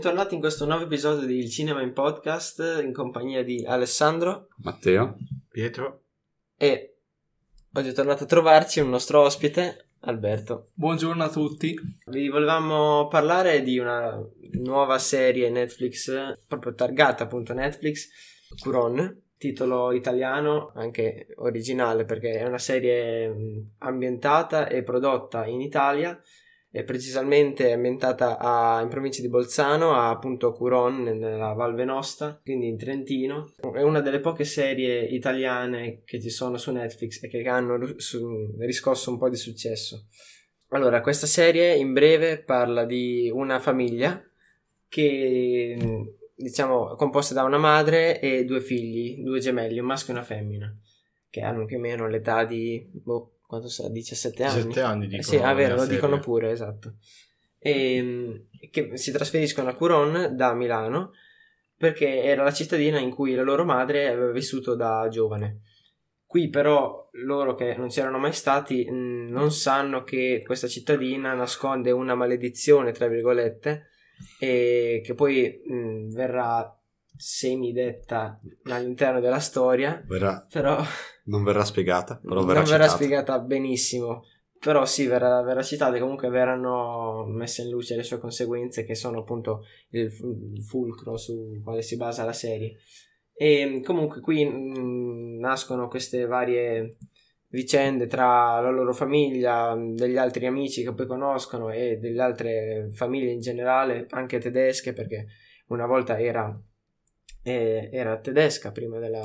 bentornati in questo nuovo episodio di Il Cinema in Podcast in compagnia di Alessandro Matteo. Pietro. e oggi è tornato a trovarci un nostro ospite, Alberto. Buongiorno a tutti. Vi volevamo parlare di una nuova serie Netflix, proprio targata appunto Netflix, Curon, titolo italiano, anche originale perché è una serie ambientata e prodotta in Italia è precisamente ambientata a, in provincia di Bolzano, a appunto Curon, nella Val Venosta, quindi in Trentino. È una delle poche serie italiane che ci sono su Netflix e che hanno su- riscosso un po' di successo. Allora, questa serie in breve parla di una famiglia che diciamo composta da una madre e due figli, due gemelli, un maschio e una femmina, che hanno più o meno l'età di boh, quanto sarà? 17 anni. 17 anni Eh dicono. sì, è vero, nella lo serie. dicono pure, esatto. E, che si trasferiscono a Curon da Milano perché era la cittadina in cui la loro madre aveva vissuto da giovane. Qui però loro che non c'erano mai stati non sanno che questa cittadina nasconde una maledizione, tra virgolette, e che poi mh, verrà semidetta all'interno della storia, Verrà- però non verrà spiegata, però verrà non verrà spiegata benissimo. Però sì, verrà, verrà citata e comunque verranno messe in luce le sue conseguenze, che sono appunto il, fu- il fulcro su quale si basa la serie. E comunque qui mh, nascono queste varie vicende tra la loro famiglia, degli altri amici che poi conoscono e delle altre famiglie in generale, anche tedesche, perché una volta era, eh, era tedesca prima della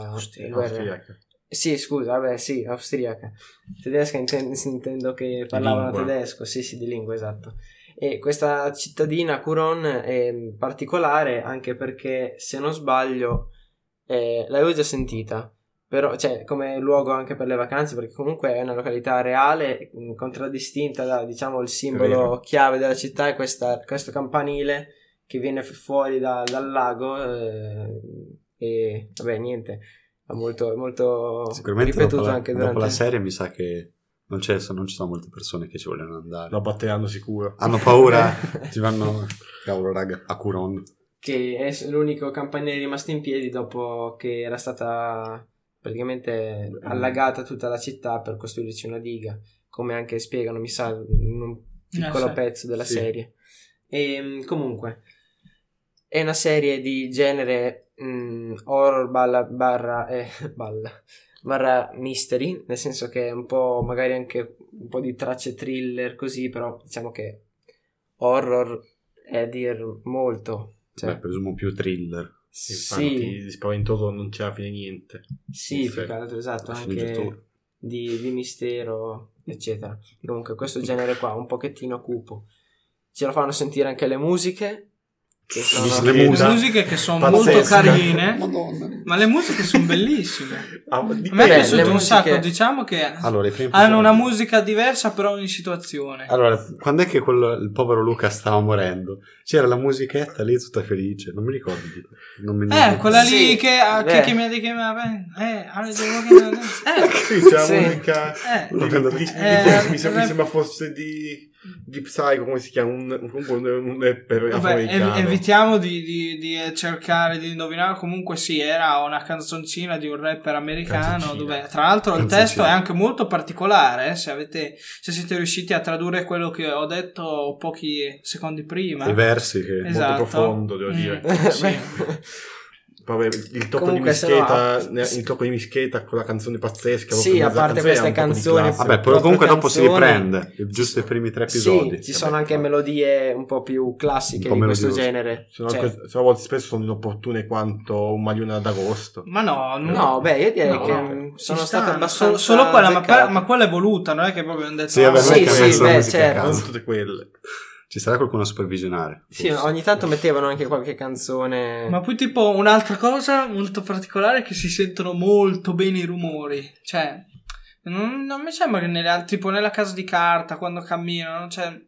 guerra. Austriaca. Sì, scusa, vabbè, sì, austriaca. Tedesca inten- intendo che parlavano tedesco, sì, sì, di lingua, esatto. E questa cittadina Curon è particolare anche perché, se non sbaglio, eh, l'avevo già sentita, però, cioè, come luogo anche per le vacanze, perché comunque è una località reale, contraddistinta da, diciamo, il simbolo chiave della città, è questa- questo campanile che viene fuori da- dal lago eh, e, vabbè, niente, è molto, è molto Sicuramente ripetuto dopo la, anche dopo durante... la serie mi sa che non, c'è- non ci sono molte persone che ci vogliono andare. Lo batteranno sicuro. Hanno paura, ci vanno... Cavolo raga, a Curon. che è l'unico campanile rimasto in piedi dopo che era stata praticamente allagata tutta la città per costruirci una diga, come anche spiegano, mi sa, in un piccolo sì. pezzo della Sì. serie. E mh, comunque è una serie di genere mh, horror balla, barra, eh, balla, barra mystery, nel senso che è un po' magari anche un po' di tracce thriller così, però diciamo che horror è a dir molto. Cioè, Beh, presumo più thriller. sì, Infatti, di spaventoso non c'era fine niente. sì, Sì. più che altro, esatto, La anche di, di mistero, eccetera. Comunque questo genere qua, un pochettino cupo. Ce lo fanno sentire anche le musiche, che sono... Le musiche che sono Pazzesca. molto carine, Madonna. Ma le musiche sono bellissime. Ah, A me è piaciuto un musiche- sacco, diciamo che Allora, hanno una musica diversa per ogni situazione. Allora, quando è che quello- il povero Luca stava morendo? C'era la musichetta lì tutta felice, non mi ricordo. di- Non mi Eh, quella lì Sì, che, ah, beh. che, che mi ha detto che mi ha eh, ah, eh, Sì, c'è la Sì. musica. eh, Di, di- di- di- Eh, mi, sembra, eh, mi sembra fosse di, di Psycho, come si chiama? Un, un, un, un rapper Vabbè, ev- evitiamo di, di- di cercare di indovinare. Comunque, sì, era una canzoncina di un rapper americano. Canzoncina. Dove, tra l'altro, il Canzoncina. testo è anche molto particolare. eh, se, avete, se siete riusciti a tradurre quello che ho detto pochi secondi prima, I versi che... Esatto. Molto profondo, devo Mm. dire. Sì. Vabbè, il tocco Comunque, di se no, Mischeta, ah, sì. il tocco di Mischeta con la canzone pazzesca. Sì, a parte canzone, queste canzoni. Vabbè, poi comunque dopo si riprende, giusto i primi tre episodi. Sì, ci sono anche melodie un po' più classiche po' di questo genere. Sono Cioè, anche- a volte spesso sono inopportune quanto un maglione d'agosto. Ma no, no. no, beh, io direi No, che no, sono state abbastanza Solo, quella, ma, ma quella è voluta, non è che proprio hanno detto Sì, vabbè, "Ah, non è sì, che sì, beh, certo. tutte quelle. Ci sarà qualcuno a supervisionare. Sì, forse. ogni tanto mettevano anche qualche canzone. Ma poi tipo un'altra cosa molto particolare è che si sentono molto bene i rumori. Cioè, non, non mi sembra che nelle, al- tipo nella casa di carta, quando camminano, cioè...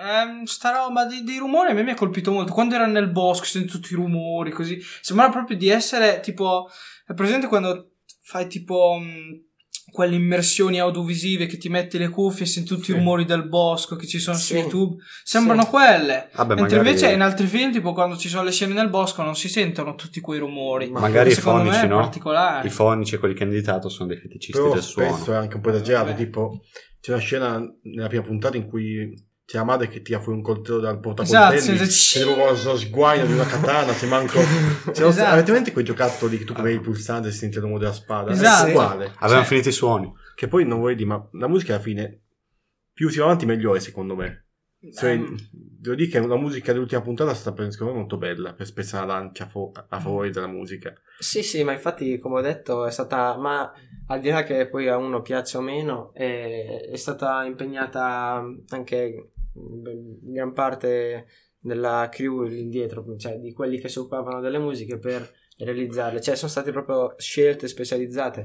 ehm, sta roba di, di rumore a me mi ha colpito molto. Quando era nel bosco, sento tutti i rumori così. Sembrava proprio di essere tipo... È presente quando fai tipo... mh, quelle immersioni audiovisive che ti metti le cuffie e senti tutti i rumori del bosco che ci sono Sì. su YouTube. Sembrano Sì. quelle. Vabbè, Mentre invece in altri film, tipo quando ci sono le scene nel bosco, non si sentono tutti quei rumori. Ma magari i fonici, no? particolare. I fonici e quelli che hanno editato sono dei feticisti Però del suono. spesso è anche un po' esagerato, tipo c'è una scena nella prima puntata in cui c'è la madre che tira fuori un coltello dal Esatto, portacoltelli, c'è proprio lo sguaio di una katana, c'è manco... C'è Esatto. avete in mente quei giocattoli che tu premi il pulsante e senti il rumore della spada? Esatto. È uguale. Avevano Cioè- finito i suoni. Che poi non vorrei dire, ma la musica alla fine più si va avanti meglio è secondo me. Cioè, Ehm, devo dire che la musica dell'ultima puntata è stata secondo me molto bella per spezzare la lancia a fo- a favore della musica. Sì, sì, ma infatti, come ho detto, è stata, ma al di là che poi a uno piaccia o meno, è, è stata impegnata anche gran parte della crew lì indietro, cioè di quelli che si occupavano delle musiche per realizzarle, cioè sono state proprio scelte specializzate,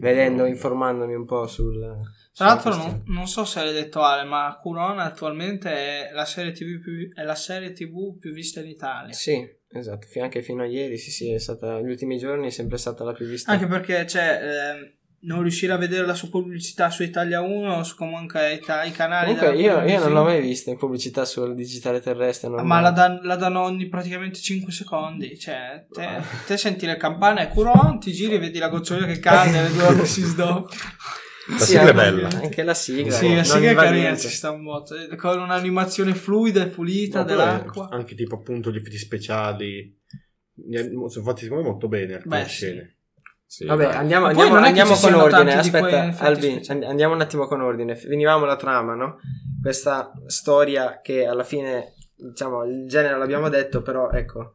vedendo, informandomi un po' sul... Tra l'altro, non, non so se l'hai detto Ale, ma Corona attualmente è la serie TV più, è la serie TV più vista in Italia. Sì, esatto, anche fino a ieri, sì, sì, è stata, negli ultimi giorni è sempre stata la più vista. Anche perché, cioè, ehm, non riuscire a vedere la sua pubblicità su Italia 1 su comunque i, canali. Comunque io, io non l'ho mai vista in pubblicità sul digitale terrestre. Ah, Ma la, dan- la danno ogni praticamente 5 secondi. Cioè, te, te senti le campane e Curon, ti giri e vedi la gocciolina che cade e le due che si sdoppia. La Sì, sigla è anche- bella. Anche la sigla. Sì, la non sigla è carina, ci sta un botto. eh, Con un'animazione fluida e pulita No, dell'acqua. Anche tipo appunto gli effetti speciali. Sono fatti secondo me molto bene alcune Beh, scene. Sì, Vabbè, dai. andiamo, andiamo, andiamo con ordine. Aspetta, Albi, andiamo un attimo con ordine. Finivamo la trama, no? Questa storia che alla fine, diciamo, il genere l'abbiamo detto, però ecco,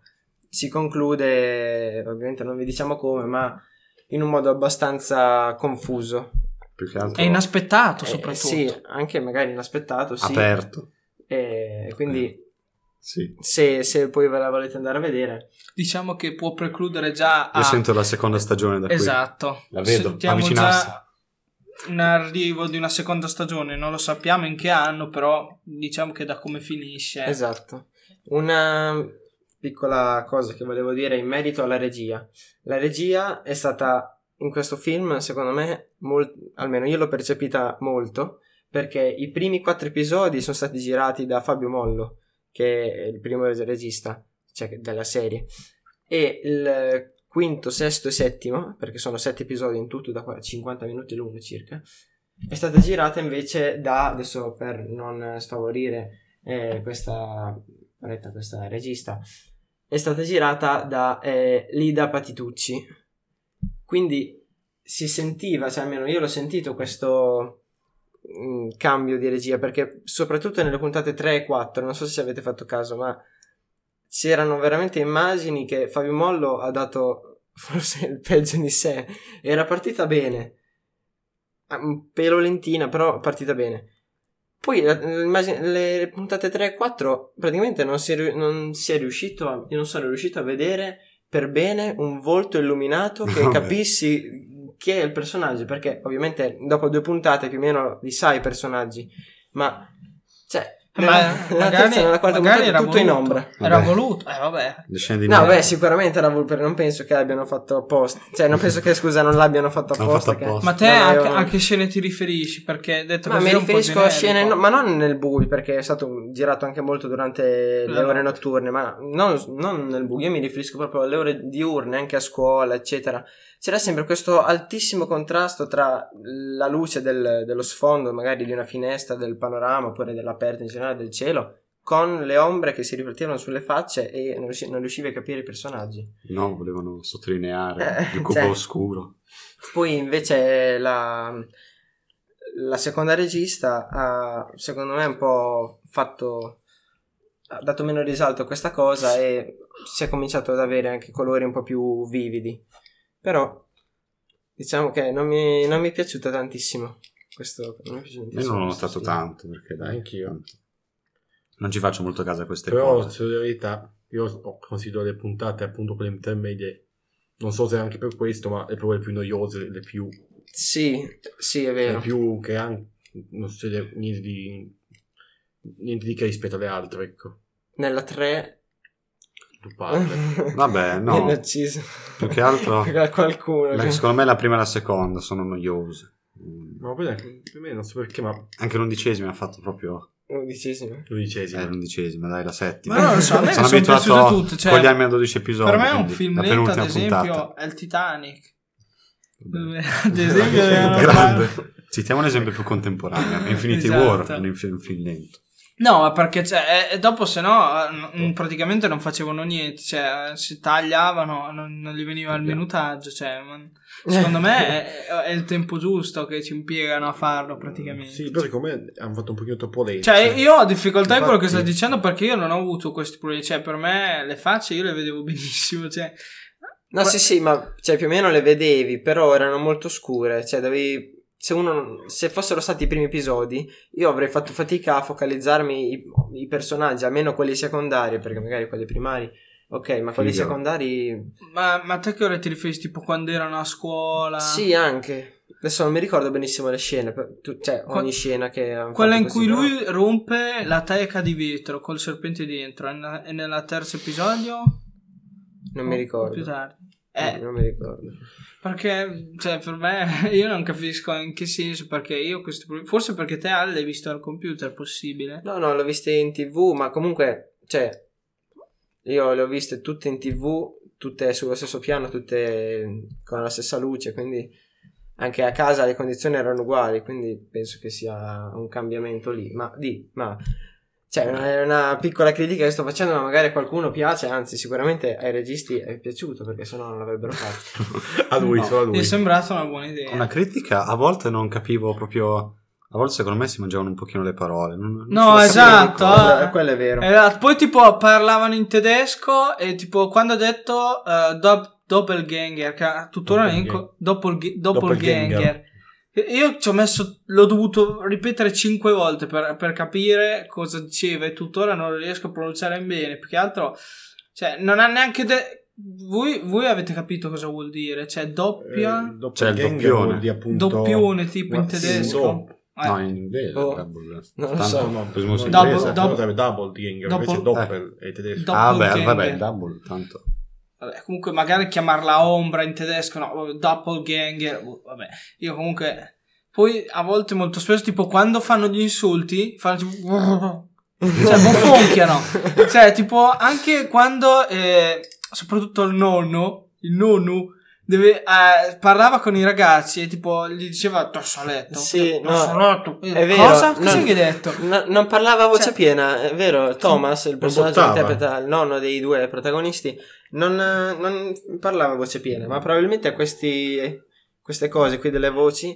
si conclude, ovviamente non vi diciamo come, ma in un modo abbastanza confuso. Più che altro È inaspettato Eh, soprattutto. sì, anche magari inaspettato, sì. aperto. E quindi Sì. se, se poi ve la volete andare a vedere, Diciamo che può precludere già a... Io sento la seconda stagione da qui. Esatto. La vedo, Sentiamo avvicinarsi. già un arrivo di una seconda stagione. Non lo sappiamo in che anno, però diciamo che da come finisce. Esatto. Una piccola cosa che volevo dire in merito alla regia. La regia è stata in questo film, secondo me, mol- almeno io l'ho percepita molto, perché i primi quattro episodi sono stati girati da Fabio Mollo, che è il primo regista cioè, della serie, e il quinto, sesto e settimo, perché sono sette episodi in tutto da qua- 50 minuti l'uno circa, è stata girata invece da, adesso per non sfavorire eh, questa, questa regista, è stata girata da eh, Lida Patitucci. Quindi si sentiva, cioè almeno io l'ho sentito questo mm, cambio di regia, perché soprattutto nelle puntate 3 e 4, non so se avete fatto caso, ma c'erano veramente immagini che Fabio Mollo ha dato forse il peggio di sé. Era partita bene, un pelo lentina, però partita bene. Poi la- le puntate 3 e 4 praticamente non si, è, non si è riuscito a, non sono riuscito a vedere per bene un volto illuminato che Vabbè. capissi chi è il personaggio perché ovviamente dopo due puntate più o meno li sai i personaggi ma Ma magari, terza nella quarta magari puntata era tutto in voluto. ombra Era Vabbè. voluto. Eh, vabbè. No, beh, sicuramente era Vulper, non penso che abbiano fatto apposta. Cioè, non penso che, scusa, non l'abbiano fatto apposta. fatto che-. Ma te a, a che scene ti riferisci? Perché detto Ma mi riferisco a scene, no- ma non nel buio, perché è stato girato anche molto durante le La ore notturne, ma non, non nel buio, io mi riferisco proprio alle ore diurne, anche a scuola, eccetera. C'era sempre questo altissimo contrasto tra la luce del- dello sfondo, magari di una finestra, del panorama, oppure dell'aperto in generale del cielo, con le ombre che si riflettevano sulle facce e non, riusci- non riuscivi a capire i personaggi. No, volevano sottolineare Eh, il cubo cioè. oscuro. Poi invece la, la seconda regista ha secondo me un po' fatto ha dato meno risalto a questa cosa e si è cominciato ad avere anche colori un po' più vividi però diciamo che non mi, non mi è piaciuta tantissimo questo non mi è piaciuto Io tantissimo non l'ho notato stile. tanto perché dai, Anch'io. tanto. Non ci faccio molto caso a queste Però, cose. se la verità, io considero le puntate, appunto quelle intermedie, non so se anche per questo, ma le proprio le più noiose, le più, sì sì è le vero più che anche, non succede niente di, niente di che rispetto alle altre, ecco. nella 3 Tu parli. Vabbè, viene no, ucciso più che altro qualcuno la- che- secondo me la prima e la seconda sono noiose. Ma poi per me non so perché, ma Anche l'undicesima ha fatto proprio... Undicesimo. l'undicesima. Eh, l'undicesima, dai, la settima. Ma non lo so, a me Sono sono abituato tutte. Cioè, con gli anni a 12 episodi. per me è un film lento, ad esempio, puntata. è il Titanic. Vabbè. Ad esempio, Grande. Citiamo un esempio più contemporaneo. Infinity Esatto. War è un film lento. No, ma perché cioè, e dopo se no n- praticamente non facevano niente, cioè si tagliavano, non, non gli veniva il minutaggio, cioè, ma- secondo me è, è il tempo giusto che ci impiegano a farlo praticamente. Sì, però secondo me hanno fatto un pochino troppo lento. Cioè, io ho difficoltà in quello che Infatti- stai dicendo perché io non ho avuto questi problemi. Cioè, per me le facce io le vedevo benissimo. Cioè, No, sì, sì, ma cioè, più o meno le vedevi, però erano molto scure. Cioè, dovevi. Se uno. Se fossero stati i primi episodi, io avrei fatto fatica a focalizzarmi i, i personaggi, almeno quelli secondari, perché magari quelli primari. Ok, ma quelli Figo. secondari. ma, ma te che ora ti riferisci tipo quando erano a scuola? Sì, anche. Adesso non mi ricordo benissimo le scene. tu- cioè, ogni scena che. Quella in cui però- lui rompe la teca di vetro col serpente dentro. E nella terzo episodio? Non mi O ricordo. Più tardi. No, Eh, non mi ricordo. Perché, cioè, per me, io non capisco in che senso. Perché io problemi. Forse perché te, l'hai visto al computer, possibile. No, no, l'ho viste in tv, ma comunque, cioè, io le ho viste tutte in tv, tutte sullo stesso piano, tutte con la stessa luce, quindi anche a casa le condizioni erano uguali, quindi penso che sia un cambiamento lì. Ma, di, ma, cioè, è una piccola critica che sto facendo, ma magari a qualcuno piace, anzi, sicuramente ai registi è piaciuto, perché sennò non l'avrebbero fatto. a lui, No. solo a Mi lui. è sembrata una buona idea. Una critica, a volte non capivo proprio... A volte secondo me si mangiavano un pochino le parole. Non, non No, esatto. capiva Quello, eh. quello è vero. Esatto, Poi tipo parlavano in tedesco e tipo quando ha detto dop- doppelganger, che tuttora Doppelganger. doppelg- doppelganger. Doppelganger. Io ci ho messo, l'ho dovuto ripetere cinque volte per, per capire cosa diceva e tuttora non riesco a pronunciare bene. Più che altro, cioè, non ha neanche. de- voi, voi avete capito cosa vuol dire? Cioè, doppia, Eh, C'è il doppione. dire appunto- doppione tipo in Ma tedesco. Eh, No, in inglese. Oh. double. Non lo Tanto, so. No, no, presumo sia Double- inglese. double- double, double Double- invece doppel è tedesco. Ah, beh, vabbè, double, tanto. Vabbè, comunque magari chiamarla ombra in tedesco, no, doppelganger, uh, vabbè, io comunque... Poi a volte molto spesso, tipo quando fanno gli insulti, fanno tipo... Cioè, bofonchiano. cioè, tipo, anche quando, eh, soprattutto il nonno, il nonno, deve, eh, parlava con i ragazzi e tipo, gli diceva, tossaletto. Sì, no, tossaletto. È vero. Cosa? Cosa non- gli hai detto? No- non parlava a voce Cioè- piena, è vero. Thomas, il personaggio che interpreta il nonno dei due protagonisti, non, non parlava a voce piena, ma probabilmente questi, queste cose qui delle voci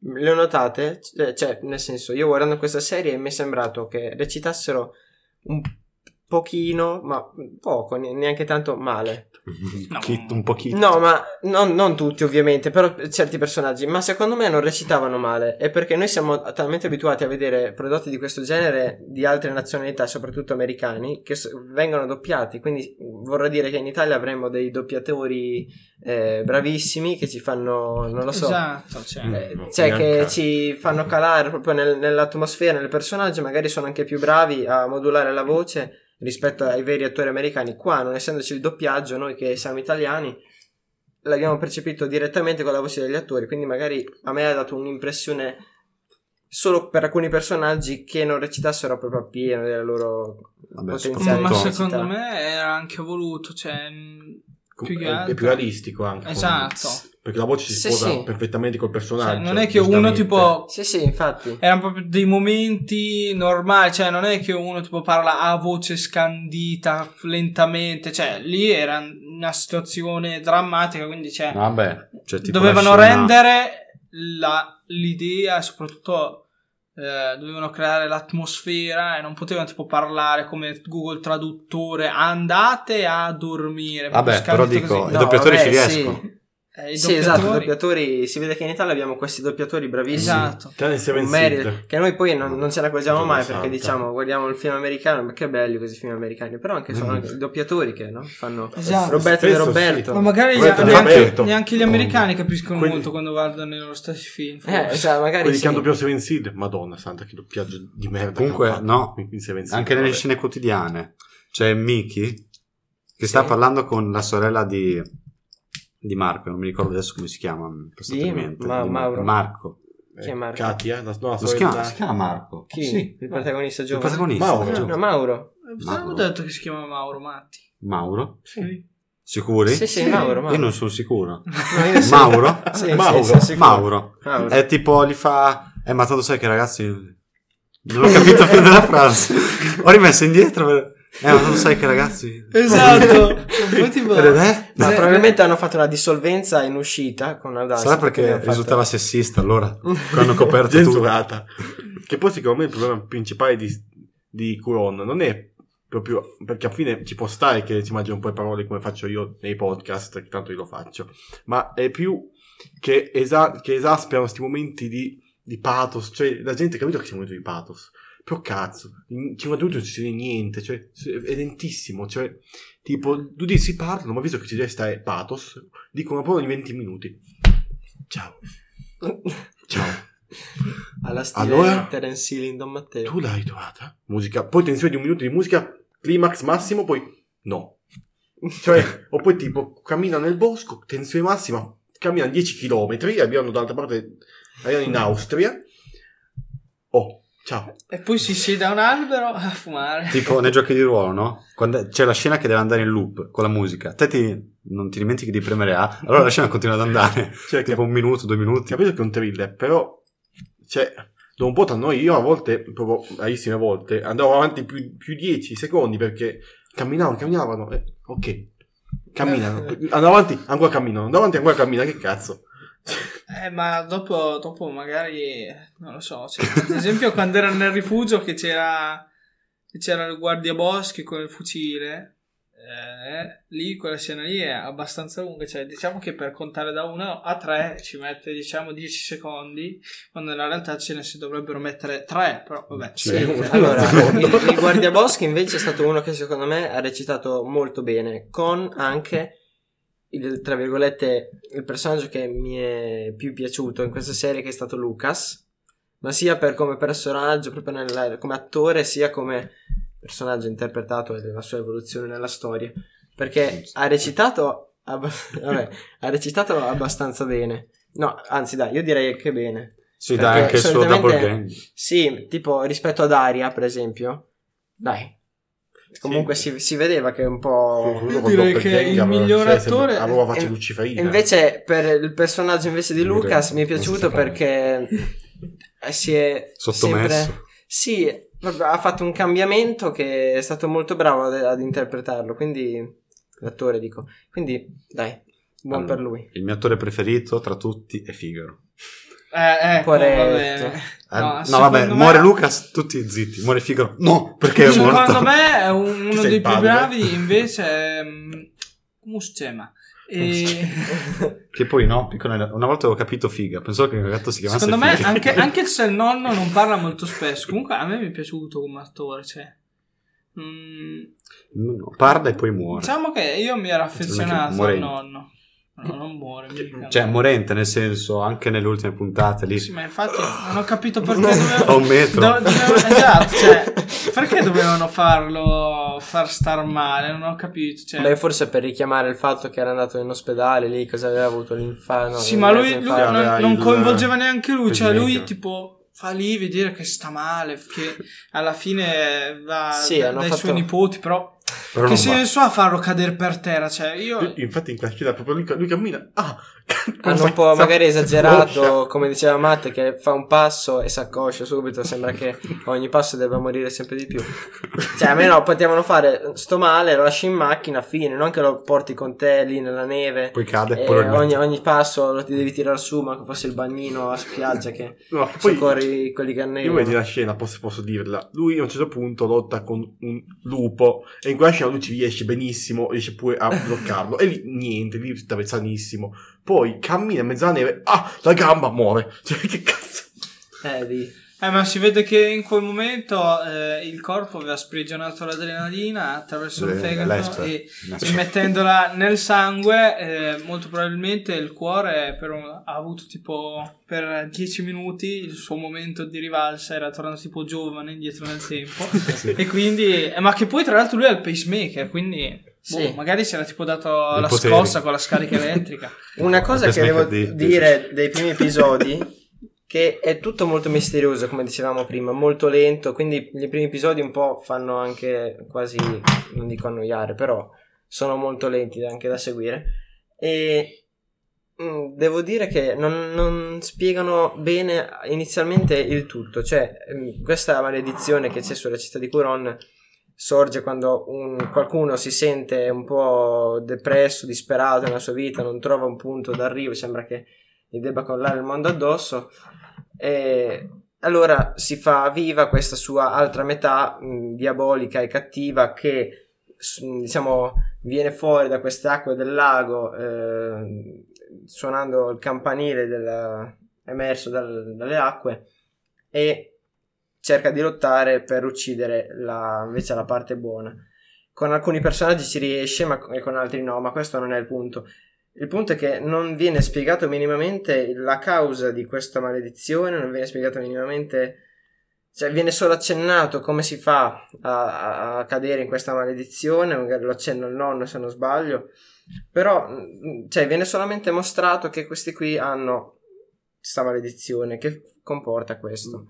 le ho notate. Cioè, cioè, nel senso, io guardando questa serie mi è sembrato che recitassero un pochino, ma poco, ne- neanche tanto male. No. Un pochino. No, ma non, non tutti ovviamente, però certi personaggi, ma secondo me non recitavano male, è perché noi siamo talmente abituati a vedere prodotti di questo genere di altre nazionalità, soprattutto americani, che vengono doppiati, quindi vorrà dire che in Italia avremo dei doppiatori eh, bravissimi che ci fanno, non lo so, Esatto, cioè... eh, No, cioè che ci fanno calare proprio nel- nell'atmosfera, nel personaggio, magari sono anche più bravi a modulare la voce rispetto ai veri attori americani. Qua, non essendoci il doppiaggio, noi che siamo italiani l'abbiamo percepito direttamente con la voce degli attori, quindi magari a me ha dato un'impressione solo per alcuni personaggi che non recitassero proprio appieno della loro Vabbè, potenziale Ma secondo me era anche voluto, cioè... mh, Più è, è più realistico anche. con- Esatto. Perché la voce si Sì, sposa sì. perfettamente col personaggio. Cioè, non è che uno tipo Sì, sì, infatti. erano proprio dei momenti normali, cioè non è che uno tipo parla a voce scandita lentamente, cioè lì era una situazione drammatica, quindi cioè, Vabbè, cioè, tipo dovevano scena- rendere la- l'idea, soprattutto eh, dovevano creare l'atmosfera e non potevano tipo parlare come Google Traduttore, andate a dormire. Vabbè, però dico, così. i doppiatori vabbè, ci sì. Eh, Sì, esatto, i doppiatori- si vede che in Italia abbiamo questi doppiatori bravissimi. Esatto. Merito, che noi poi non, non ce ne accorgiamo mai perché diciamo guardiamo il film americano ma che belli questi film americani però anche sono Mm. anche i doppiatori che no? fanno Esatto. Roberto e Spesso Roberto Ma magari Roberto neanche, Roberto. neanche gli americani capiscono Quelli- molto quando guardano i loro stessi film. eh, forse. cioè, magari Quelli sì. che hanno doppiato Seven Seed. Madonna santa, che doppiaggio di merda. Comunque, no, fatto in Seven Seed, Anche nelle vabbè. scene quotidiane c'è Miki che sta Sì. parlando con la sorella di, di Marco, non mi ricordo adesso come si chiama. Di? Ma- di Mauro. Marco. Chi è Marco? Katia, la, no, la Lo si chiama, si chiama Marco. Chi? Sì. Il protagonista Il giovane? protagonista. Mauro. giovane. No, Mauro. Avevo Mauro. detto che si chiama Mauro Matti. Mauro? Sì. Sicuri? Sì, sì, Mauro. Mauro. Io non sono sicuro. No, io sì. Mauro? Sì, Mauro. sì, sì, sicuro. Mauro. Mauro. È tipo, gli fa... Eh, ma tanto sai che ragazzi... Non ho capito più della frase. Ho rimesso indietro per... Eh, ma tanto sai che ragazzi... Esatto. Tipo- è? Ma Sì. probabilmente hanno fatto una dissolvenza in uscita con Audacity. Sarà perché fatto- risultava sessista allora. Quando hanno coperto tutto. censurata. Che poi secondo me il problema principale di, di Curon non è proprio perché alla fine ci può stare che si mangia un po' le parole come faccio io nei podcast, che tanto io lo faccio, ma è più che, esa- che esasperano questi momenti di, di pathos, cioè la gente ha capito che siamo momento di pathos. Però cazzo, in 50 minuti non si vede niente, cioè è lentissimo, cioè tipo due si parlano, ma visto che ci deve stare pathos, dicono parola di 20 minuti. Ciao. Ciao. Alla stile Allora? Terence Hill in Don Matteo. Tu l'hai trovata? Musica. Poi tensione di un minuto di musica, climax massimo, poi no. Cioè, o poi tipo, cammina nel bosco, tensione massima, cammina 10 km, abbiamo dall'altra parte, arrivano in Austria. Oh, ciao. E poi si siede a un albero a fumare. Tipo nei giochi di ruolo, no? Quando c'è la scena che deve andare in loop con la musica. Te ti- non ti dimentichi di premere A, allora la scena continua ad andare. Cioè, tipo un minuto, due minuti. Capito che è un thriller, però, cioè, dopo un po' tra noi, io a volte, proprio rarissime volte, andavo avanti più, più 10 secondi perché camminavano, camminavano, eh, ok, camminano, andavo avanti, ancora camminano, andavo avanti, ancora camminano, che cazzo. Eh, ma dopo, dopo magari, non lo so, cioè, ad esempio quando era nel rifugio che c'era, che c'era il guardiaboschi con il fucile, eh, lì quella scena lì è abbastanza lunga, cioè diciamo che per contare da 1 a 3 ci mette diciamo 10 secondi, quando nella realtà ce ne si dovrebbero mettere 3, però vabbè. Sì, Sì. allora, il, il guardiaboschi invece è stato uno che secondo me ha recitato molto bene, con anche il, tra virgolette, il personaggio che mi è più piaciuto in questa serie che è stato Lucas, ma sia per come personaggio, proprio nel- come attore, sia come personaggio interpretato e della sua evoluzione nella storia, perché ha recitato, abba- vabbè, ha recitato abbastanza bene. No, anzi dai, io direi che bene. Sì, dai, anche il suo gang. Sì, tipo rispetto ad Aria, per esempio. Dai. Comunque si, si vedeva che è un po'... Io direi che il miglior attore- aveva faccia E- lucciferina. Invece per il personaggio invece di Lucas mi è piaciuto perché si è Sottomesso. sempre... Sì, ha fatto un cambiamento che è stato molto bravo ad, ad interpretarlo, quindi l'attore dico. Quindi dai, buon Allora, per lui. Il mio attore preferito tra tutti è Figaro. Eh, ecco, bene. Eh, No, no, secondo vabbè, me- muore Lucas, tutti zitti. Muore Figaro. No, perché è morto. Secondo me è un- uno dei il più padre? bravi, invece è... mm, chiama? E... Che poi no, una volta avevo capito Figa. Pensavo che il gatto si chiamasse Secondo me Figa. anche, anche se il nonno non parla molto spesso, comunque a me mi è piaciuto come attore, cioè... mm, No, parla e poi muore. diciamo che io mi ero affezionato al nonno. No, non muore. mica. Cioè, morente, nel senso, anche nelle ultime puntate lì. Sì, ma infatti non ho capito perché dovevano... Un metro. do- dovevano- esatto, cioè, perché dovevano farlo far star male? Non ho capito. Cioè, Beh, forse per richiamare il fatto che era andato in ospedale lì, cosa aveva avuto l'infarto. Sì, ma lui, lui non, aveva non coinvolgeva neanche lui, cioè lui tipo fa lì vedere che sta male, che alla fine va Sì, dai fatto- suoi nipoti, però, Però che va. ne so a farlo cadere per terra, cioè io... Infatti in scena proprio lui, lui cammina. Ah! Hanno un po' magari esagerato, come diceva Matte, che fa un passo e si accoscia subito. Sembra che ogni passo debba morire sempre di più. Cioè, almeno potevano fare sto male, lo lasci in macchina, fine, non che lo porti con te lì nella neve. Poi cade, E poi ogni, ogni passo lo ti devi tirare su, ma che fosse il bagnino a spiaggia che No, poi soccorri quelli che io vedi annegano. la scena, posso, posso dirla. Lui a un certo punto lotta con un lupo e in quella scena lui ci riesce benissimo, riesce pure a bloccarlo. E lì niente, lì stava sanissimo. Poi cammina in mezzo alla neve, ah, la gamba muore. Cioè, che cazzo. Eh. Eh, ma si vede che in quel momento eh, il corpo aveva sprigionato l'adrenalina attraverso il fegato l'esper. e L'esper. mettendola nel sangue, eh, molto probabilmente il cuore per un- ha avuto tipo per 10 minuti il suo momento di rivalsa, era tornato tipo giovane indietro nel tempo. E quindi, eh, ma che poi tra l'altro lui ha il pacemaker, quindi Sì. boh, magari si era tipo dato Dei la poteri. scossa con la scarica elettrica. Una cosa Il che devo di- dire dei primi episodi che è tutto molto misterioso, come dicevamo prima, molto lento, quindi gli primi episodi un po' fanno anche quasi, non dico annoiare, però sono molto lenti anche da seguire. E mm, devo dire che non, non spiegano bene inizialmente il tutto, cioè mm, questa maledizione che c'è sulla città di Curon sorge quando un, qualcuno si sente un po' depresso, disperato nella sua vita, non trova un punto d'arrivo, sembra che gli debba collare il mondo addosso. E allora si fa viva questa sua altra metà mh, diabolica e cattiva che diciamo viene fuori da queste acque del lago eh, suonando il campanile della, emerso dal, dalle acque e cerca di lottare per uccidere la, invece la parte buona. Con alcuni personaggi ci riesce ma con altri no ma questo non è il punto. Il punto è che non viene spiegato minimamente la causa di questa maledizione, non viene spiegato minimamente, cioè viene solo accennato come si fa a, a cadere in questa maledizione, magari lo accenna il nonno se non sbaglio, però cioè, viene solamente mostrato che questi qui hanno questa maledizione che comporta questo.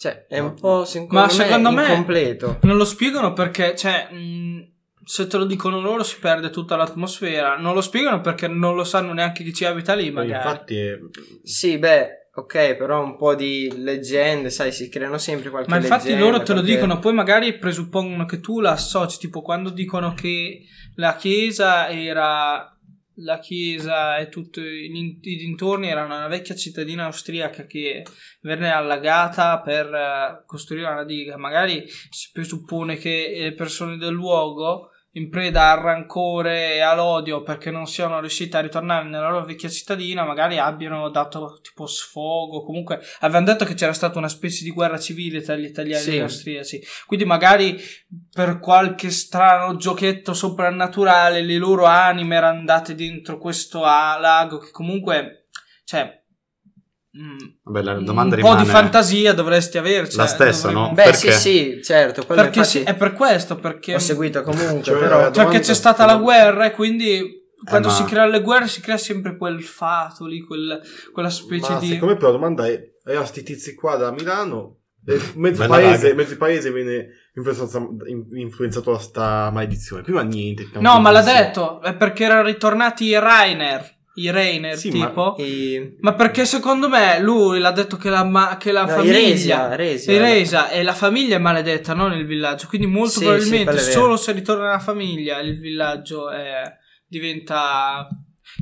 Cioè, è un po' secondo Ma me, secondo me incompleto. Non lo spiegano perché, cioè, mh, se te lo dicono loro si perde tutta l'atmosfera. Non lo spiegano perché non lo sanno neanche chi ci abita lì, Ma magari. infatti è... Sì, beh, ok, però un po' di leggende, sai, si creano sempre qualche Ma infatti leggenda, loro te lo qualche- dicono, poi magari presuppongono che tu la associ, tipo quando dicono che la chiesa era la chiesa e tutti i dintorni erano una vecchia cittadina austriaca che venne allagata per eh, costruire una diga. Magari si presuppone che le persone del luogo in preda al rancore e all'odio perché non siano riuscite a ritornare nella loro vecchia cittadina, magari abbiano dato tipo sfogo. Comunque, avevano detto che c'era stata una specie di guerra civile tra gli italiani Sì. e gli austriaci. Quindi, magari per qualche strano giochetto soprannaturale, le loro anime erano andate dentro questo lago. Che comunque, cioè. Mm, Vabbè, la domanda un po' di fantasia dovresti averci. la stessa, dovremmo- no? Beh, Perché? sì, sì, certo, Perché infatti sì, è per questo, perché ho seguito comunque, Cioè, però... perché domanda- c'è stata la guerra e quindi quando ma- si creano le guerre si crea sempre quel fato lì, quel- quella specie Ma di... secondo me però la domanda è, erano sti tizi qua da Milano, e mezzo paese, mezzo paese viene influenzato, in- influenzato da sta maledizione. Prima niente. No, ma l'ha detto, è perché erano ritornati i Rainer, i Rainer Sì, ma- tipo... I... Ma perché secondo me lui l'ha detto che la, ma- che la No, famiglia... Iresia, Iresia. Iresa e la famiglia è maledetta, non il villaggio. Quindi molto Sì, probabilmente sì, solo se ritorna la famiglia il villaggio è- diventa...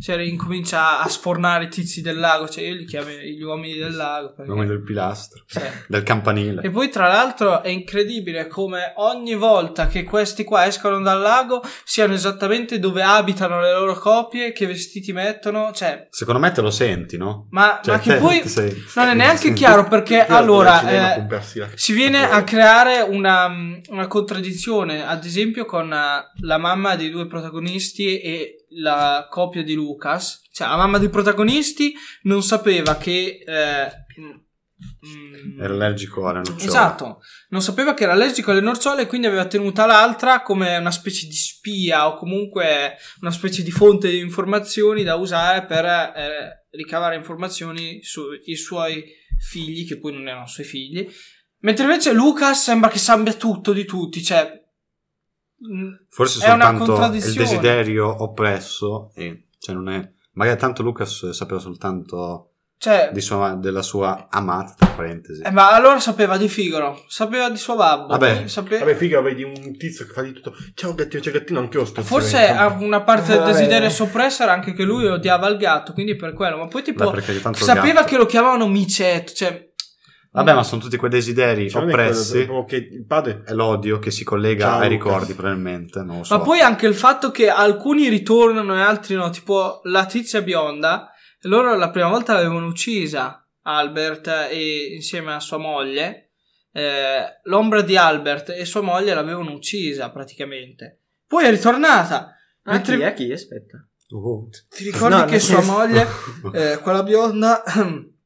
Cioè incomincia a sfornare i tizi del lago. Cioè io li chiamo gli uomini del lago. perché- nome del pilastro, Sì. del campanile. E poi tra l'altro è incredibile come ogni volta che questi qua escono dal lago siano esattamente dove abitano le loro copie, che vestiti mettono, cioè... Secondo me te lo senti, no? Ma, Cioè, ma che poi sei- non è neanche chiaro perché allora eh, si viene a creare una, una contraddizione, ad esempio con eh, la mamma dei due protagonisti e la coppia di Lucas. Cioè, la mamma dei protagonisti non sapeva che... eh, Era allergico alle nocciole. Esatto, non sapeva che era allergico alle nocciole e quindi aveva tenuta l'altra come una specie di spia o comunque una specie di fonte di informazioni da usare per eh, ricavare informazioni sui suoi figli, che poi non erano suoi figli. Mentre invece Lucas sembra che sappia tutto di tutti, cioè... Forse È soltanto il desiderio oppresso, e, cioè non è... Magari tanto Lucas sapeva soltanto cioè di sua- della sua amata, tra parentesi. eh, ma allora sapeva di Figaro, sapeva di suo babbo. Vabbè. poi sape- Vabbè, figa, vedi un tizio che fa di tutto. Ciao gattino, ciao gattino, anche io sto Forse a una parte del desiderio soppresso era anche che lui odiava il gatto, quindi per quello. Ma poi tipo Beh, sapeva gatto. che lo chiamavano micetto, cioè... Vabbè, ma sono tutti quei desideri Cioè, è quello, oppressi. è proprio che il padre È l'odio che si collega Ciao, ai ricordi, probabilmente. Non lo so. Ma poi anche il fatto che alcuni ritornano e altri no, tipo la tizia bionda, loro la prima volta l'avevano uccisa, Albert e insieme a sua moglie. eh, l'ombra di Albert e sua moglie l'avevano uccisa praticamente. Poi è ritornata. Ah, Mentre- chi? A chi? Aspetta. Oh. Ti ricordi No, che sua senso- moglie, eh, quella bionda,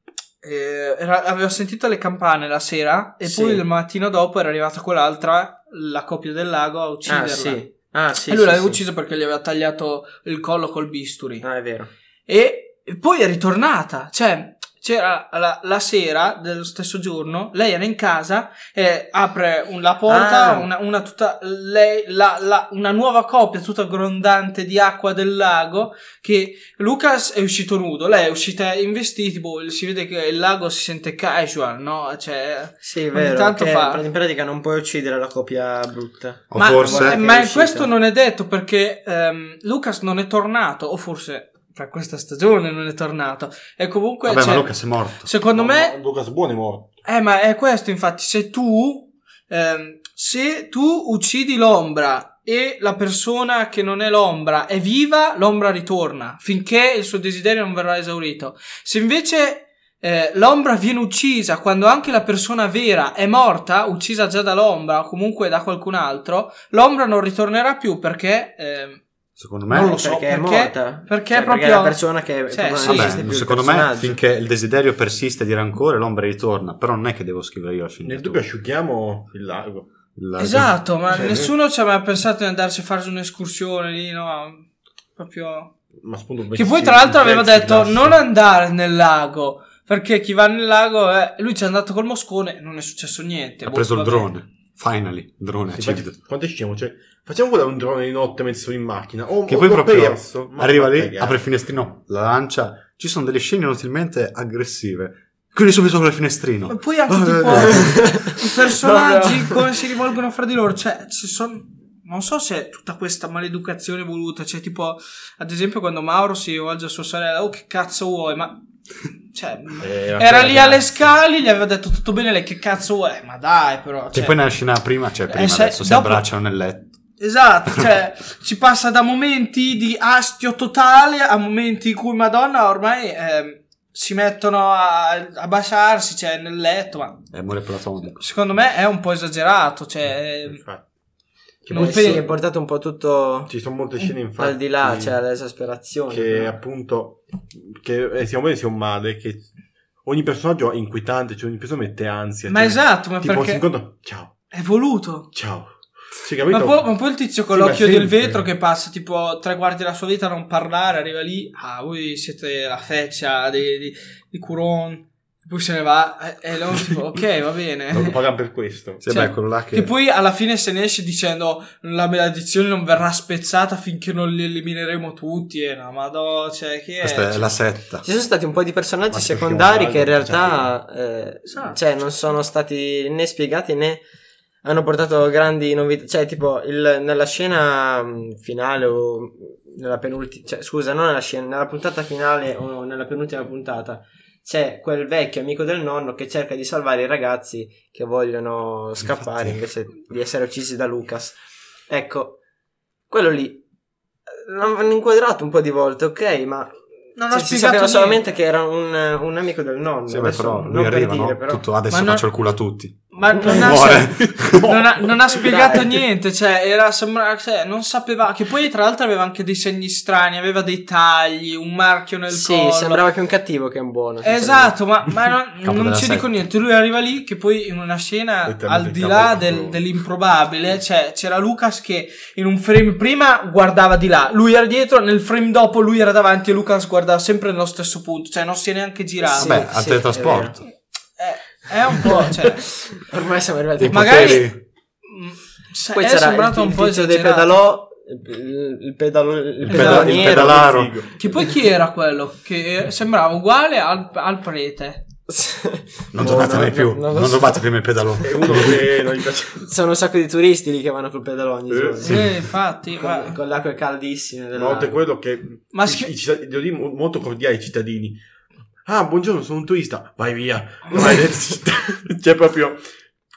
eh, era- aveva sentito le campane la sera e Sì. poi il mattino dopo era arrivata quell'altra, la coppia del lago, a ucciderla. Ah, sì. Ah, sì, e lui sì, l'aveva ucciso perché gli aveva tagliato il collo col bisturi. Ah, è vero. E poi è ritornata. Cioè, c'era la, la sera dello stesso giorno, lei era in casa e apre un- la porta, Ah. una, una tutta, lei, la, la- una nuova coppia tutta grondante di acqua del lago, che Lucas è uscito nudo, lei è uscita in vestiti, boh, si vede che il lago si sente casual, no? Cioè, Sì, vero. tanto fa- in pratica non puoi uccidere la coppia brutta. O ma, forse... eh, ma questo non è detto perché ehm, Lucas non è tornato, o forse per questa stagione non è tornato. E comunque, Vabbè, cioè, ma Lucas è morto. secondo me, Lucas Buono è morto. eh, ma è questo, infatti, se tu, ehm, se tu uccidi l'ombra e la persona che non è l'ombra è viva, l'ombra ritorna finché il suo desiderio non verrà esaurito. Se invece eh, l'ombra viene uccisa quando anche la persona vera è morta, uccisa già dall'ombra o comunque da qualcun altro, l'ombra non ritornerà più perché... ehm, Secondo me... Non lo so, perché è perché- morta. perché Cioè, proprio- è la persona che Cioè, proprio non sì. Vabbè, più il secondo me finché il desiderio persiste di rancore l'ombra ritorna, però non è che devo scrivere io la Nel sceneggiatura. dubbio asciughiamo il lago. Il- Esatto, ma Cioè, nessuno ci aveva pensato di andarci a fare un'escursione lì, no? Proprio... Che poi tra l'altro aveva detto non andare nel lago, perché chi va nel lago, eh, lui ci è andato col moscone, non è successo niente. Ha boh, preso il vabbè. drone. Finally, il drone Sì, quanto ci siamo? Cioè, facciamo volare un drone di notte mentre sono in macchina. O, Che o poi proprio perso, arriva lì, cagare. apre il finestrino, la lancia. Ci sono delle scene inutilmente aggressive. Quindi subito con il finestrino. E poi anche Ah, tipo eh, i personaggi No, no. come si rivolgono fra di loro, cioè ci sono non so se è tutta questa maleducazione voluta, cioè tipo ad esempio quando Mauro si rivolge a sua sorella, "Oh che cazzo vuoi?" Ma cioè Eh, era lì alle scali, gli aveva detto tutto bene, lei che cazzo vuoi? Ma dai, però. Che cioè- poi nella scena prima, cioè prima Eh, se- adesso si dopo- abbracciano nel letto. Esatto, cioè ci passa da momenti di astio totale a momenti in cui Madonna ormai ehm, si mettono a, a baciarsi, cioè nel letto, ma È amore platonico. secondo me è un po' esagerato, cioè Infatti. Che Non poi Eh, sì, è portato un po' tutto ci sono molte scene infatti al di là, cioè l'esasperazione. che però. appunto che eh, sia un bene sia un male che ogni personaggio è inquietante cioè ogni persona mette ansia ma cioè, esatto, ma tipo si perché incontra ciao è voluto. ciao sì? Ma poi, ma poi il tizio con Sì, ma l'occhio del vetro che passa tipo tre quarti della sua vita a non parlare, arriva lì, ah, voi siete la feccia di, di, di Curon, e poi se ne va, e, e loro tipo, ok, va bene. lo pagano per questo Sì, Cioè, beh, quello là che... Che poi alla fine se ne esce dicendo la maledizione non verrà spezzata finché non li elimineremo tutti. E no, madò, cioè, che è? Questa è Cioè, la setta. Ci sono stati un po' di personaggi Ma secondari che in realtà eh, Esatto. cioè, non sono stati né spiegati né hanno portato grandi novità. Cioè, tipo, il- nella scena mh, finale o nella penultima, cioè, scusa, non nella scena, nella puntata finale o nella penultima puntata. C'è quel vecchio amico del nonno che cerca di salvare i ragazzi che vogliono scappare Infatti. invece di essere uccisi da Lucas. Ecco, quello lì l'hanno inquadrato un po' di volte, ok, ma non cioè, ha si sapeva niente. solamente che era un, un amico del nonno. Sì, beh, adesso però non lui per arriva, dire, no? però. Tutto, adesso Ma non- faccio il culo a tutti. Ma non ha, non ha- non ha spiegato Dai. niente, cioè, era, sembra, cioè, non sapeva, che poi tra l'altro aveva anche dei segni strani, aveva dei tagli, un marchio nel Sì, collo. sembrava più un cattivo che un buono. Esatto, ma, ma non, non ci dico niente. Lui arriva lì che poi in una scena al di là del dell'improbabile, cioè c'era Lucas che in un frame prima guardava di là, lui era dietro, nel frame dopo lui era davanti e Lucas guardava sempre nello stesso punto, cioè non si è neanche girato. Sì. Vabbè, al teletrasporto. Eh, è un po', cioè, Ormai siamo arrivati I a magari- poteri- mm, se- Poi è c'era sembrato il, un il po' tizio dei pedalò, il, il, pedalo, il, Il, peda- il pedalaro. Che poi chi era quello? Che sembrava uguale al, al prete. Non No, giocatene no, più. no, non non so. rubate prima il pedalone. Sono un sacco di turisti lì che vanno col pedalò ogni Eh, giorno. sì. Eh, infatti, Con, ma- con le acque caldissime. Della... A quello che Ma i- schi- i cittadini- devo dire, mo- molto cordiali i cittadini. Ah, buongiorno, sono un turista. Vai via. Vai, cioè, proprio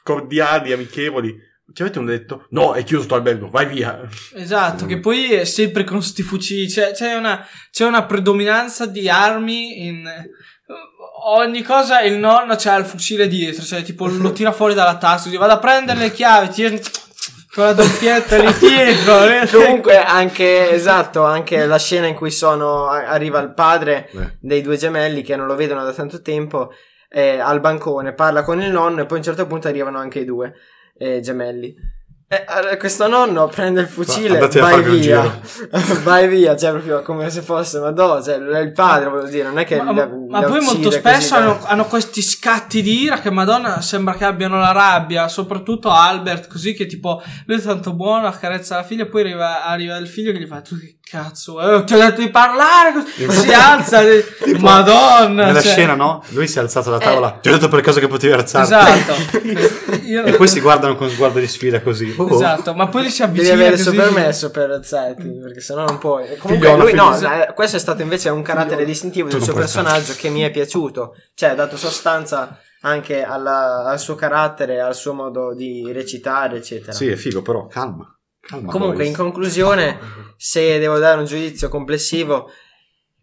cordiali, amichevoli. Ci avete un detto? No, è chiuso sto albergo, vai via. Esatto, che poi è sempre con sti fucili, c'è, c'è una, c'è una predominanza di armi in ogni cosa il nonno c'ha il fucile dietro, cioè tipo lo tira fuori dalla tasca, dice vado a prendere le chiavi, tira con la doppietta lì dietro. eh. Comunque anche, esatto, anche la scena in cui sono, arriva il padre Beh, dei due gemelli che non lo vedono da tanto tempo eh, al bancone, parla con il nonno e poi a un certo punto arrivano anche i due eh, gemelli. Eh, allora, questo nonno prende il fucile, a vai via, vai via, cioè proprio come se fosse, ma no, cioè è il padre, voglio dire, non è che Ma, la- ma la poi molto spesso hanno, hanno questi scatti di ira che Madonna sembra che abbiano la rabbia, soprattutto Albert, così che tipo lui è tanto buono, accarezza la figlia, poi arriva, arriva il figlio che gli fa tu che cazzo, eh, ti ho detto di parlare, così, si alza, e- Madonna, Nella cioè, scena, no? Lui si è alzato da tavola. Ti ho detto per caso che potevi alzarti. Esatto. Io- E poi si guardano con sguardo di sfida così. Oh. Esatto, ma poi li si Devi avvicina avere il suo permesso per alzarti, perché sennò non puoi. Comunque, Figliola, lui, no, figliola. eh, questo è stato invece un carattere distintivo Tu del suo personaggio che mi è piaciuto. Cioè, ha dato sostanza anche alla- al suo carattere, al suo modo di recitare, eccetera. Sì, è figo, però calma. Calma Comunque, Boris. in conclusione, se devo dare un giudizio complessivo,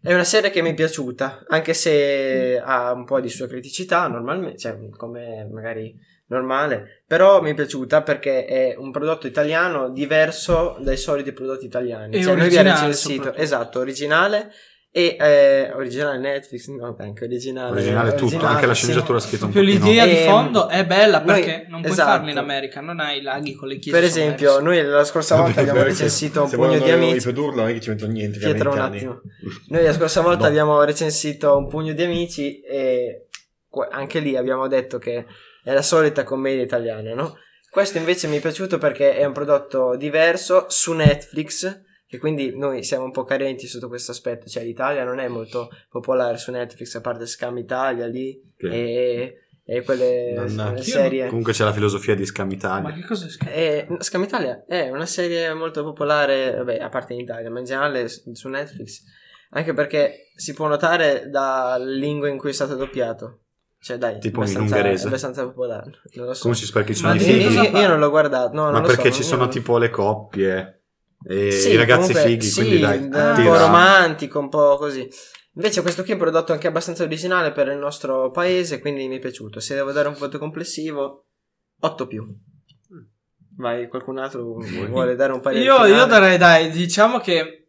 è una serie che mi è piaciuta, anche se ha un po' di sue criticità, normalmente, cioè, come magari normale, però mi è piaciuta perché è un prodotto italiano diverso dai soliti prodotti italiani. E cioè, noi abbiamo recensito, esatto, originale e eh, originale Netflix, no, anche originale. Originale tutto, originale, anche la sì. sceneggiatura scritta un pochino. l'idea di Ehm, fondo è bella noi- perché non puoi esatto. farlo in America, non hai i laghi con le chiese Per esempio, noi la scorsa volta abbiamo recensito un pugno di amici. riprodurlo non è che ci mettono niente. Pietro, un 20 anni. attimo. Noi la scorsa volta No. abbiamo recensito un pugno di amici e anche lì abbiamo detto che è la solita commedia italiana, no? Questo invece mi è piaciuto perché è un prodotto diverso su Netflix, che quindi noi siamo un po' carenti sotto questo aspetto, cioè l'Italia non è molto popolare su Netflix, a parte Scam Italia lì Sì. e, e quelle Mannaggia. serie. Comunque c'è la filosofia di Scam Ma Italia. che cosa è scritto? Eh, Scam Italia è una serie molto popolare, vabbè, a parte in Italia, ma in generale su Netflix. Anche perché si può notare dalla lingua in cui è stato doppiato. Cioè, dai, Tipo in abbastanza, ungherese. è abbastanza popolare. Non lo so. Come si spera che ci Ma sono i di Io, io- non l'ho guardato, no, non Ma lo perché so, ci sono non- tipo le coppie e Sì, i ragazzi comunque, fighi, sì, quindi dai, un po' romantico, un po' così. Invece questo qui è un prodotto anche abbastanza originale per il nostro paese, quindi mi è piaciuto. Se devo dare un voto complessivo, 8 più. Vai, qualcun altro vuole dare un parere Io, io darei, dai, diciamo che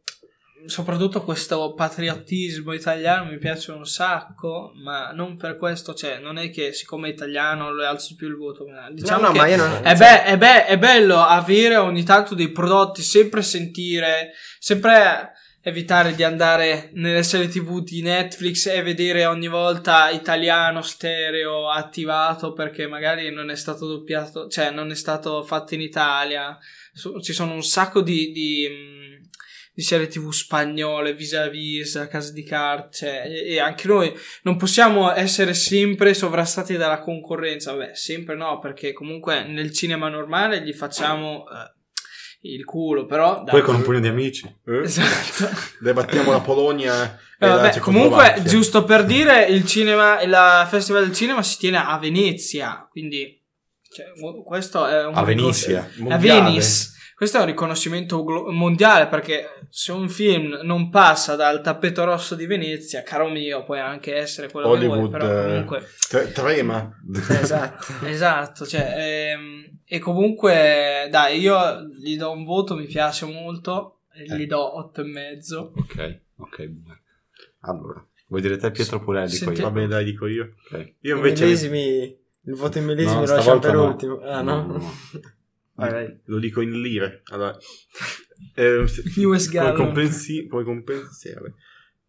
soprattutto questo patriottismo italiano mi piace un sacco, ma non per questo, cioè, non è che siccome è italiano le alzo più il voto. Diciamo no, no, che ma io non... È, be- è be- è bello avere ogni tanto dei prodotti, sempre sentire, sempre evitare di andare nelle serie tv di Netflix e vedere ogni volta italiano stereo attivato perché magari non è stato doppiato, cioè non è stato fatto in Italia. Ci sono un sacco di, di, mh, di serie tv spagnole, vis-a-vis, Casa di Carte, cioè, e, e anche noi non possiamo essere sempre sovrastati dalla concorrenza. Beh, sempre no, perché comunque nel cinema normale gli facciamo eh, il culo, però... dai. Poi con un pugno di amici. Eh? Esatto. Debattiamo la Polonia Eh, vabbè, comunque, giusto per dire, il cinema, il Festival del Cinema si tiene a Venezia, quindi cioè, questo è un A Venezia. A. Venice. Questo è un riconoscimento glo- mondiale perché se un film non passa dal tappeto rosso di Venezia, caro mio, puoi anche essere quello Hollywood che vuoi, però eh, comunque tre- trema. Esatto. Esatto, cioè, ehm, e comunque, dai, io gli do un voto, mi piace molto, e Eh. gli do otto e mezzo. Ok, ok. Allora, vuoi dire te Pietro Purelli? Senti- io? Va bene, dai, dico io. Ok. Io invece millesimi, il voto in millesimi No, lo lasciamo per no. ultimo. Ah, no? Vai, vai. lo dico in lire. Allora, eh, US come, Gallon. compensi- come compensiare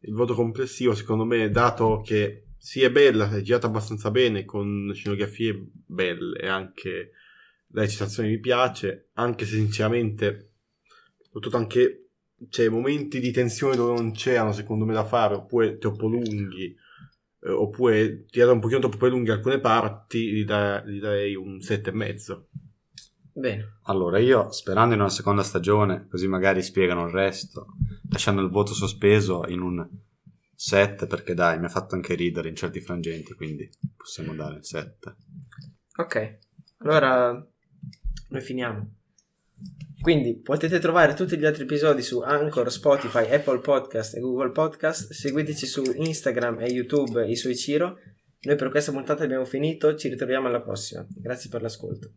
il voto complessivo, secondo me, dato che sì, è bella, è girata abbastanza bene, con scenografie belle e anche la recitazione mi piace, anche se sinceramente, soprattutto anche c'è momenti di tensione dove non c'erano, secondo me, da fare, oppure troppo lunghi, eh, oppure tirare un pochino troppo lunghi alcune parti, gli, da- gli darei un sette e mezzo. Bene. Allora, io sperando in una seconda stagione, così magari spiegano il resto, lasciando il voto sospeso in un 7, perché dai, mi ha fatto anche ridere in certi frangenti, quindi possiamo dare il 7. Ok. Allora, noi finiamo. Quindi potete trovare tutti gli altri episodi su Anchor, Spotify, Apple Podcast e Google Podcast. Seguiteci su Instagram e YouTube, i suoi Ciro. Noi per questa puntata abbiamo finito, ci ritroviamo alla prossima. Grazie per l'ascolto.